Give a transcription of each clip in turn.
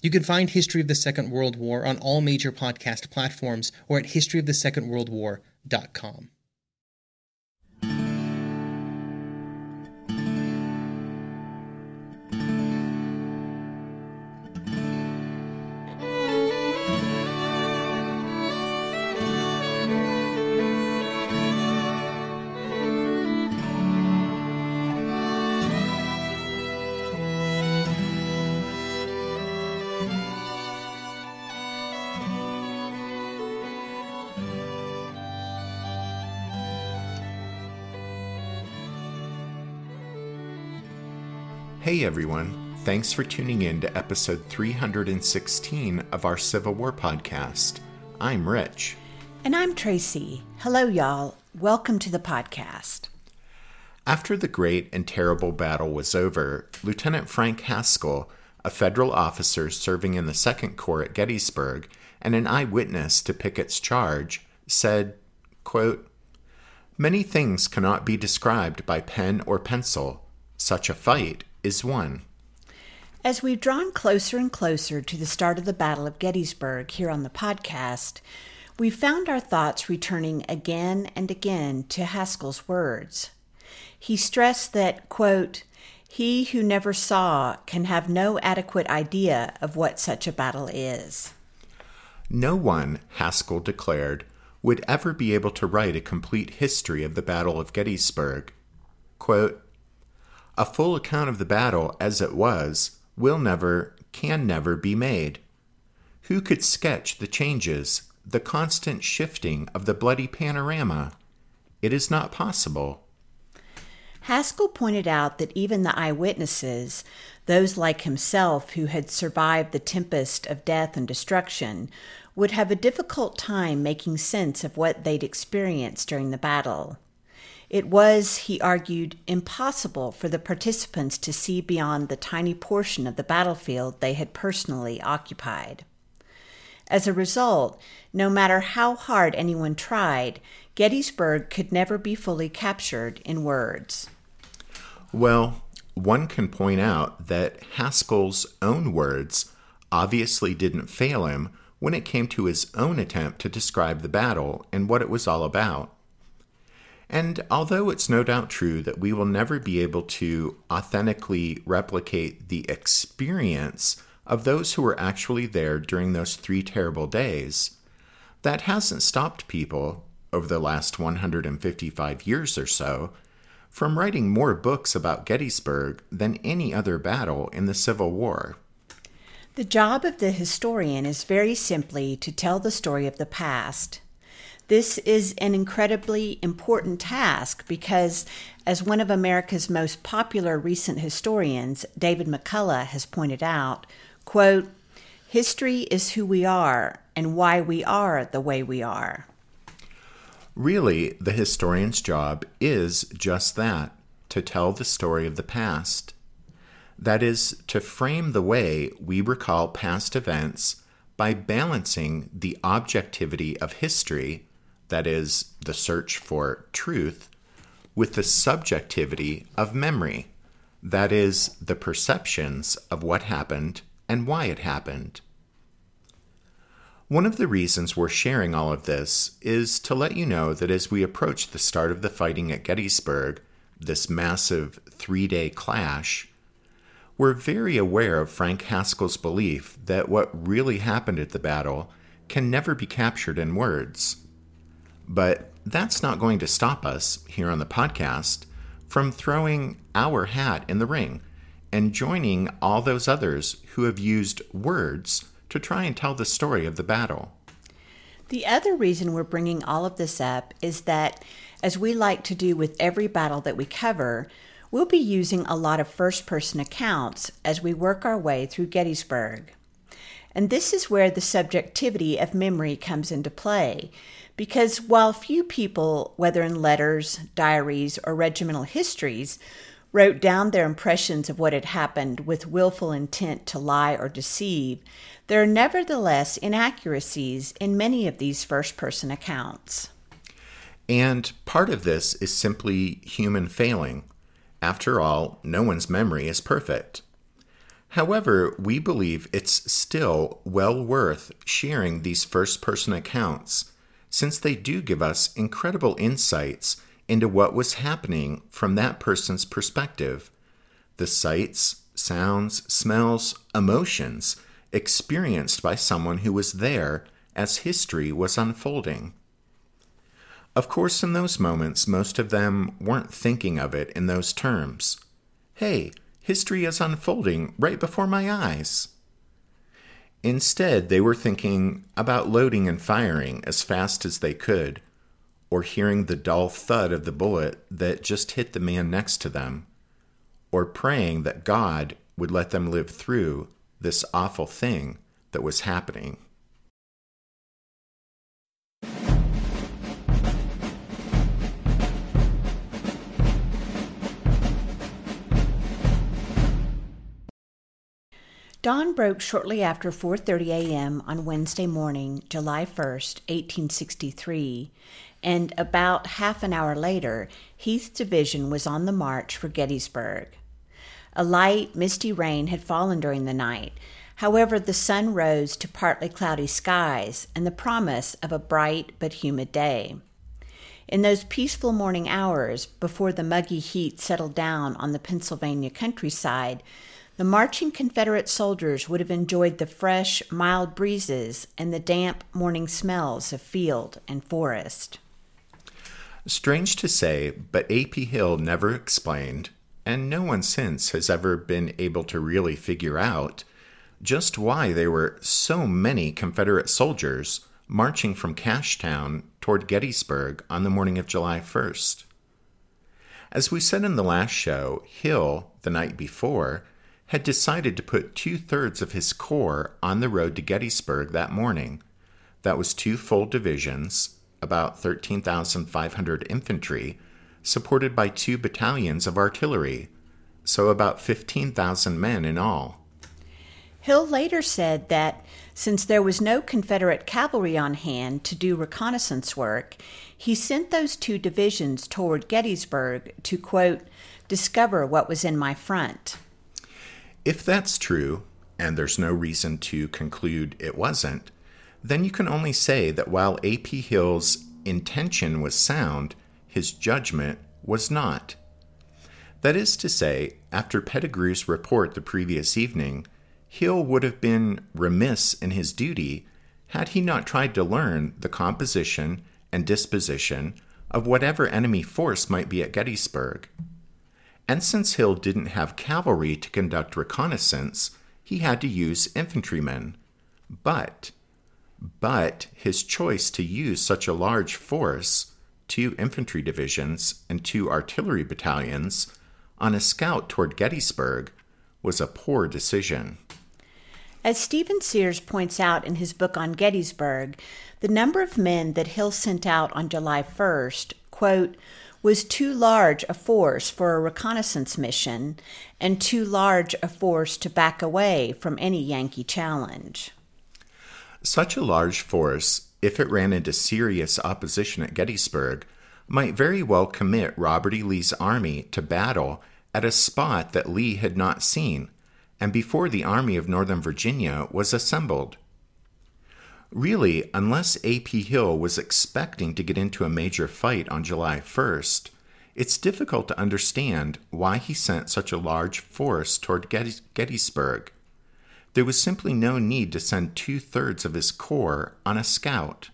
You can find History of the Second World War on all major podcast platforms or at historyofthesecondworldwar.com. Hey everyone, thanks for tuning in to episode 316 of our Civil War podcast. I'm Rich. And I'm Tracy. Hello, y'all. Welcome to the podcast. After the great and terrible battle was over, Lieutenant Frank Haskell, a federal officer serving in the Second Corps at Gettysburg and an eyewitness to Pickett's charge, said, quote, Many things cannot be described by pen or pencil. Such a fight is won. As we've drawn closer and closer to the start of the Battle of Gettysburg here on the podcast, we've found our thoughts returning again and again to Haskell's words. He stressed that, quote, he who never saw can have no adequate idea of what such a battle is. No one, Haskell declared, would ever be able to write a complete history of the Battle of Gettysburg. Quote, a full account of the battle as it was will never, can never be made. Who could sketch the changes, the constant shifting of the bloody panorama? It is not possible. Haskell pointed out that even the eyewitnesses, those like himself who had survived the tempest of death and destruction, would have a difficult time making sense of what they'd experienced during the battle. It was, he argued, impossible for the participants to see beyond the tiny portion of the battlefield they had personally occupied. As a result, no matter how hard anyone tried, Gettysburg could never be fully captured in words. Well, one can point out that Haskell's own words obviously didn't fail him when it came to his own attempt to describe the battle and what it was all about. And although it's no doubt true that we will never be able to authentically replicate the experience of those who were actually there during those three terrible days, that hasn't stopped people over the last 155 years or so from writing more books about Gettysburg than any other battle in the Civil War. The job of the historian is very simply to tell the story of the past this is an incredibly important task because, as one of America's most popular recent historians, David McCullough, has pointed out, quote, History is who we are and why we are the way we are. Really, the historian's job is just that to tell the story of the past. That is, to frame the way we recall past events by balancing the objectivity of history that is, the search for truth, with the subjectivity of memory, that is, the perceptions of what happened and why it happened. One of the reasons we're sharing all of this is to let you know that as we approach the start of the fighting at Gettysburg, this massive three day clash, we're very aware of Frank Haskell's belief that what really happened at the battle can never be captured in words. But that's not going to stop us here on the podcast from throwing our hat in the ring and joining all those others who have used words to try and tell the story of the battle. The other reason we're bringing all of this up is that, as we like to do with every battle that we cover, we'll be using a lot of first person accounts as we work our way through Gettysburg. And this is where the subjectivity of memory comes into play. Because while few people, whether in letters, diaries, or regimental histories, wrote down their impressions of what had happened with willful intent to lie or deceive, there are nevertheless inaccuracies in many of these first person accounts. And part of this is simply human failing. After all, no one's memory is perfect. However, we believe it's still well worth sharing these first person accounts, since they do give us incredible insights into what was happening from that person's perspective. The sights, sounds, smells, emotions experienced by someone who was there as history was unfolding. Of course, in those moments, most of them weren't thinking of it in those terms. Hey, history is unfolding right before my eyes. Instead, they were thinking about loading and firing as fast as they could, or hearing the dull thud of the bullet that just hit the man next to them, or praying that God would let them live through this awful thing that was happening. Dawn broke shortly after 4:30 a.m. on Wednesday morning, July 1st, 1863, and about half an hour later, Heth's division was on the march for Gettysburg. A light, misty rain had fallen during the night. However, the sun rose to partly cloudy skies and the promise of a bright but humid day. In those peaceful morning hours, before the muggy heat settled down on the Pennsylvania countryside, the marching Confederate soldiers would have enjoyed the fresh, mild breezes and the damp morning smells of field and forest. Strange to say, but A.P. Hill never explained, and no one since has ever been able to really figure out, just why there were so many Confederate soldiers marching from Cashtown toward Gettysburg on the morning of July 1st. As we said in the last show, Hill, the night before, had decided to put two thirds of his corps on the road to Gettysburg that morning. That was two full divisions, about 13,500 infantry, supported by two battalions of artillery, so about 15,000 men in all. Hill later said that since there was no Confederate cavalry on hand to do reconnaissance work, he sent those two divisions toward Gettysburg to, quote, discover what was in my front. If that's true, and there's no reason to conclude it wasn't, then you can only say that while A.P. Hill's intention was sound, his judgment was not. That is to say, after Pettigrew's report the previous evening, Hill would have been remiss in his duty had he not tried to learn the composition and disposition of whatever enemy force might be at Gettysburg. And since Hill didn't have cavalry to conduct reconnaissance, he had to use infantrymen. But, but his choice to use such a large force, two infantry divisions and two artillery battalions, on a scout toward Gettysburg was a poor decision. As Stephen Sears points out in his book on Gettysburg, the number of men that Hill sent out on July 1st, quote, was too large a force for a reconnaissance mission and too large a force to back away from any Yankee challenge. Such a large force, if it ran into serious opposition at Gettysburg, might very well commit Robert E. Lee's army to battle at a spot that Lee had not seen, and before the Army of Northern Virginia was assembled. Really, unless A.P. Hill was expecting to get into a major fight on July 1st, it's difficult to understand why he sent such a large force toward Gettysburg. There was simply no need to send two thirds of his corps on a scout.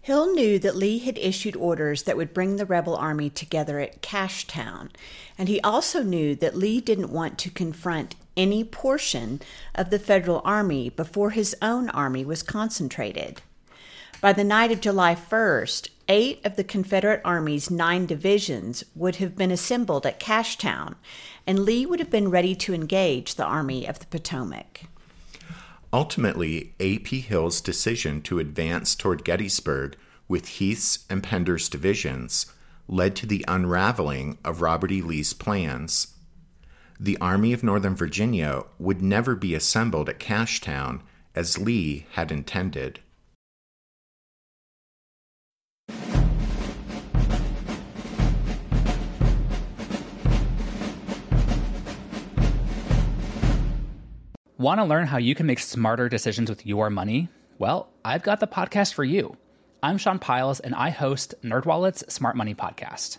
Hill knew that Lee had issued orders that would bring the rebel army together at Cashtown, and he also knew that Lee didn't want to confront any portion of the Federal Army before his own army was concentrated. By the night of July 1st, eight of the Confederate Army's nine divisions would have been assembled at Cashtown, and Lee would have been ready to engage the Army of the Potomac. Ultimately, A.P. Hill's decision to advance toward Gettysburg with Heth's and Pender's divisions led to the unraveling of Robert E. Lee's plans. The Army of Northern Virginia would never be assembled at Cashtown as Lee had intended. Want to learn how you can make smarter decisions with your money? Well, I've got the podcast for you. I'm Sean Pyles, and I host NerdWallet's Smart Money Podcast.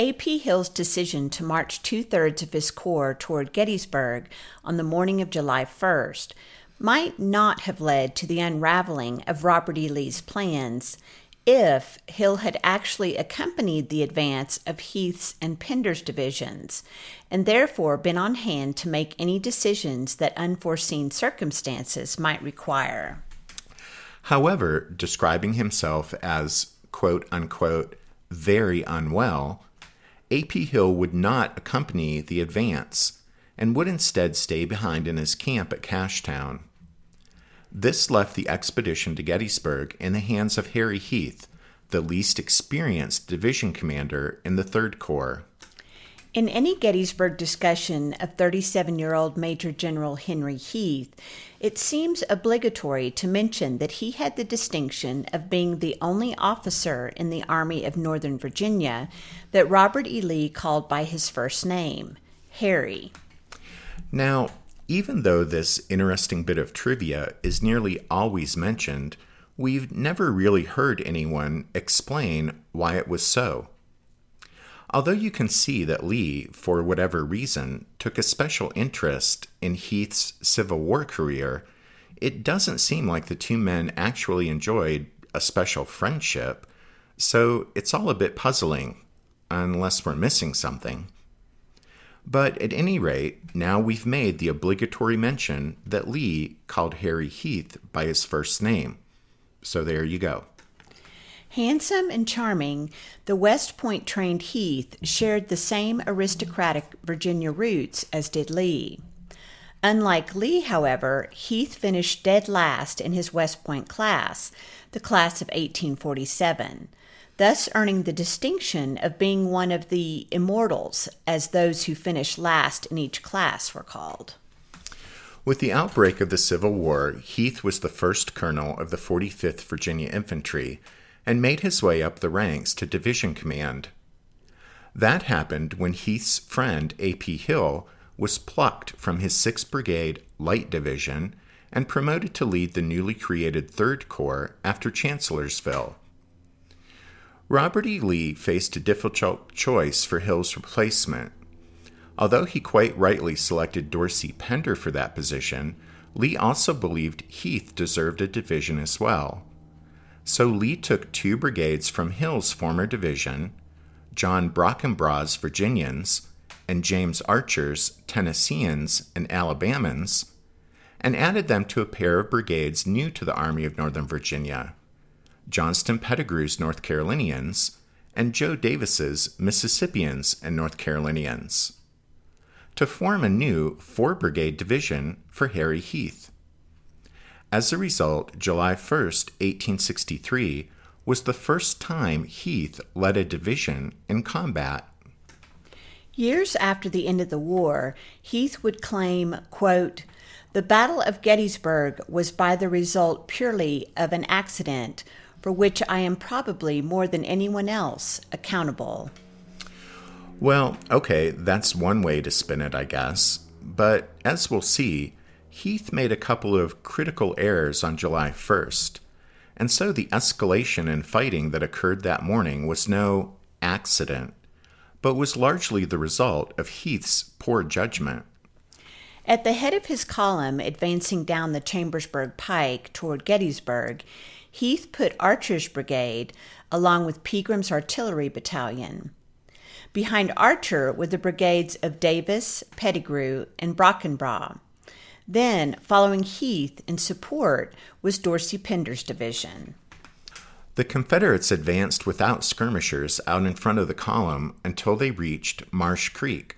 A.P. Hill's decision to march two thirds of his corps toward Gettysburg on the morning of July 1st might not have led to the unraveling of Robert E. Lee's plans if Hill had actually accompanied the advance of Heth's and Pender's divisions, and therefore been on hand to make any decisions that unforeseen circumstances might require. However, describing himself as quote unquote very unwell, A.P. Hill would not accompany the advance and would instead stay behind in his camp at Cashtown. This left the expedition to Gettysburg in the hands of Harry Heth, the least experienced division commander in the Third Corps. In any Gettysburg discussion of 37 year old Major General Henry Heth, it seems obligatory to mention that he had the distinction of being the only officer in the Army of Northern Virginia that Robert E. Lee called by his first name, Harry. Now, even though this interesting bit of trivia is nearly always mentioned, we've never really heard anyone explain why it was so. Although you can see that Lee, for whatever reason, took a special interest in Heth's Civil War career, it doesn't seem like the two men actually enjoyed a special friendship, so it's all a bit puzzling, unless we're missing something. But at any rate, now we've made the obligatory mention that Lee called Harry Heth by his first name. So there you go. Handsome and charming, the West Point trained Heth shared the same aristocratic Virginia roots as did Lee. Unlike Lee, however, Heth finished dead last in his West Point class, the class of 1847 thus earning the distinction of being one of the immortals, as those who finished last in each class were called. With the outbreak of the Civil War, Heth was the first colonel of the 45th Virginia Infantry and made his way up the ranks to division command. That happened when Heth's friend A.P. Hill was plucked from his 6th Brigade Light Division and promoted to lead the newly created 3rd Corps after Chancellorsville. Robert E. Lee faced a difficult choice for Hill's replacement. Although he quite rightly selected Dorsey Pender for that position, Lee also believed Heth deserved a division as well. So Lee took two brigades from Hill's former division, John Brockenbrough's Virginians and James Archer's Tennesseans and Alabamans, and added them to a pair of brigades new to the Army of Northern Virginia, Johnston Pettigrew's North Carolinians, and Joe Davis's Mississippians and North Carolinians, to form a new 4 Brigade division for Harry Heth. As a result, July 1, 1863, was the first time Heth led a division in combat. Years after the end of the war, Heth would claim, quote, the Battle of Gettysburg was by the result purely of an accident for which I am probably more than anyone else accountable. Well, okay, that's one way to spin it, I guess. But as we'll see, Heth made a couple of critical errors on July 1st. And so the escalation and fighting that occurred that morning was no accident, but was largely the result of Heth's poor judgment. At the head of his column, advancing down the Chambersburg Pike toward Gettysburg, Heth put Archer's brigade along with Pegram's artillery battalion. Behind Archer were the brigades of Davis, Pettigrew, and Brockenbrough. Then, following Heth in support, was Dorsey Pender's division. The Confederates advanced without skirmishers out in front of the column until they reached Marsh Creek.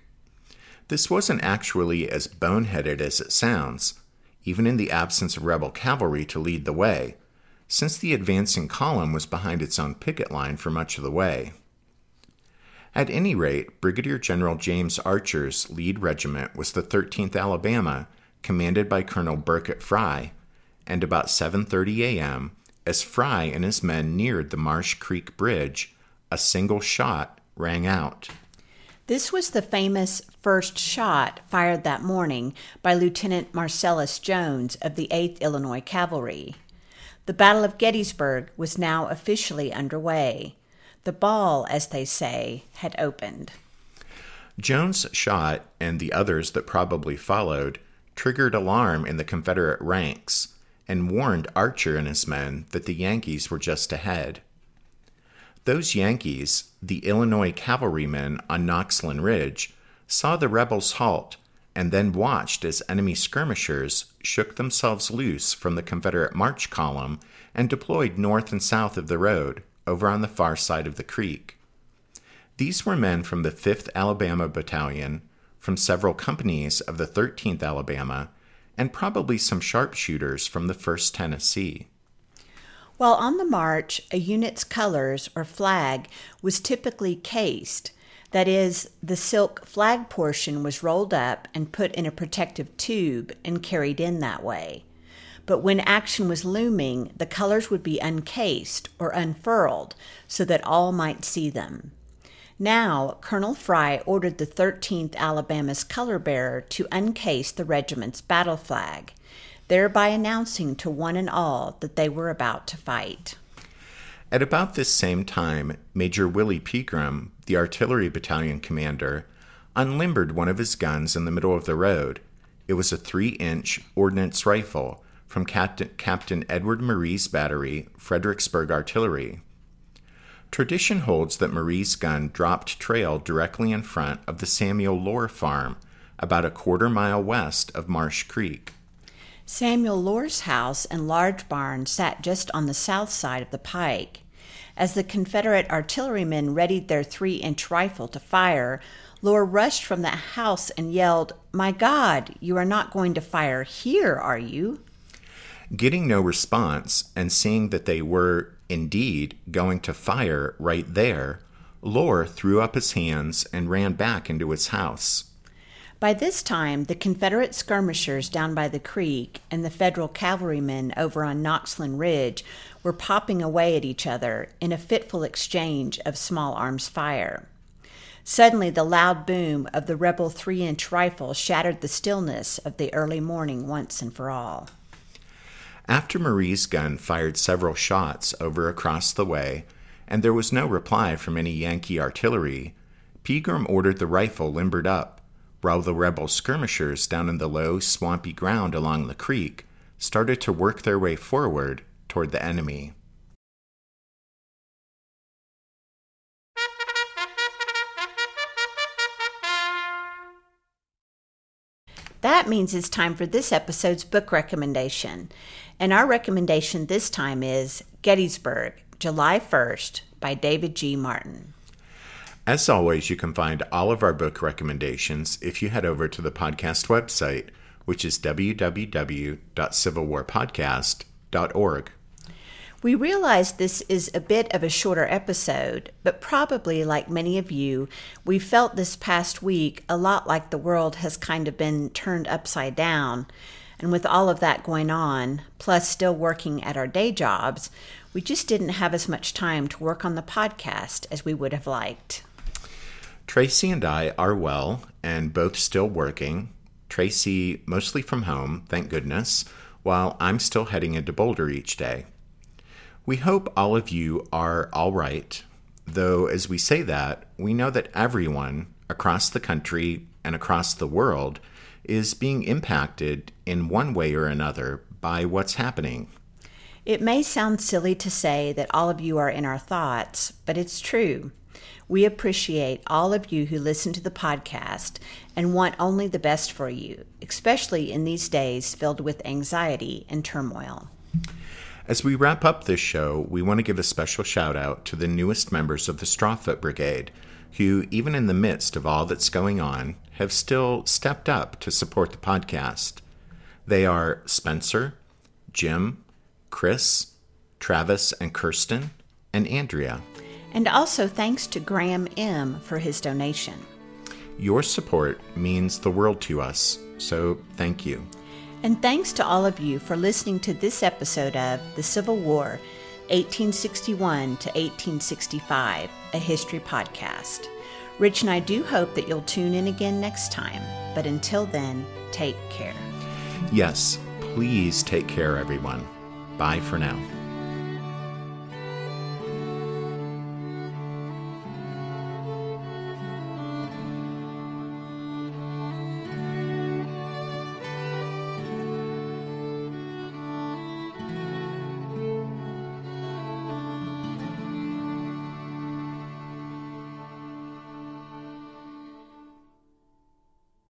This wasn't actually as boneheaded as it sounds, even in the absence of rebel cavalry to lead the way, since the advancing column was behind its own picket line for much of the way. At any rate, Brigadier General James Archer's lead regiment was the 13th Alabama commanded by Colonel Birkett Fry, and about 7:30 a.m., as Fry and his men neared the Marsh Creek Bridge, a single shot rang out. This was the famous first shot fired that morning by Lieutenant Marcellus Jones of the 8th Illinois Cavalry. The Battle of Gettysburg was now officially underway. The ball, as they say, had opened. Jones' shot and the others that probably followed triggered alarm in the Confederate ranks and warned Archer and his men that the Yankees were just ahead. Those Yankees, the Illinois cavalrymen on Knoxlyn Ridge, saw the rebels halt and then watched as enemy skirmishers shook themselves loose from the Confederate march column and deployed north and south of the road over on the far side of the creek. These were men from the 5th Alabama Battalion, from several companies of the 13th Alabama, and probably some sharpshooters from the 1st Tennessee. While on the march, a unit's colors or flag was typically cased. That is, the silk flag portion was rolled up and put in a protective tube and carried in that way. But when action was looming, the colors would be uncased or unfurled so that all might see them. Now, Colonel Fry ordered the 13th Alabama's color bearer to uncase the regiment's battle flag, thereby announcing to one and all that they were about to fight. At about this same time, Major Willie Pegram, the artillery battalion commander, unlimbered one of his guns in the middle of the road. It was a three inch ordnance rifle from Captain, Captain Edward Marye's battery, Fredericksburg Artillery. Tradition holds that Marye's gun dropped trail directly in front of the Samuel Lohr farm, about a quarter mile west of Marsh Creek. Samuel Lohr's house and large barn sat just on the south side of the pike. As the Confederate artillerymen readied their three inch rifle to fire, Lohr rushed from the house and yelled, My God, you are not going to fire here, are you? Getting no response and seeing that they were indeed going to fire right there, Lohr threw up his hands and ran back into his house. By this time, the Confederate skirmishers down by the creek and the Federal cavalrymen over on Knoxlyn Ridge were popping away at each other in a fitful exchange of small arms fire. Suddenly, the loud boom of the rebel three inch rifle shattered the stillness of the early morning once and for all. After Marye's gun fired several shots over across the way, and there was no reply from any Yankee artillery, Pegram ordered the rifle limbered up, while the rebel skirmishers down in the low, swampy ground along the creek started to work their way forward toward the enemy. That means it's time for this episode's book recommendation. And our recommendation this time is Gettysburg, July 1st by David G. Martin. As always, you can find all of our book recommendations if you head over to the podcast website, which is www.civilwarpodcast.org. We realize this is a bit of a shorter episode, but probably like many of you, we felt this past week a lot like the world has kind of been turned upside down. And with all of that going on, plus still working at our day jobs, We just didn't have as much time to work on the podcast as we would have liked. Tracy and I are well and both still working. Tracy mostly from home, thank goodness, while I'm still heading into Boulder each day. We hope all of you are all right, though, as we say that, we know that everyone across the country and across the world is being impacted in one way or another by what's happening. It may sound silly to say that all of you are in our thoughts, but it's true. We appreciate all of you who listen to the podcast and want only the best for you, especially in these days filled with anxiety and turmoil. As we wrap up this show, we want to give a special shout out to the newest members of the Strawfoot Brigade, who, even in the midst of all that's going on, have still stepped up to support the podcast. They are Spencer, Jim, Chris, Travis and Kirsten, and Andrea. And also thanks to Graham M. for his donation. Your support means the world to us, so thank you. And thanks to all of you for listening to this episode of The Civil War, 1861 to 1865, a history podcast. Rich and I do hope that you'll tune in again next time, but until then, take care. Yes, please take care, everyone. Bye for now.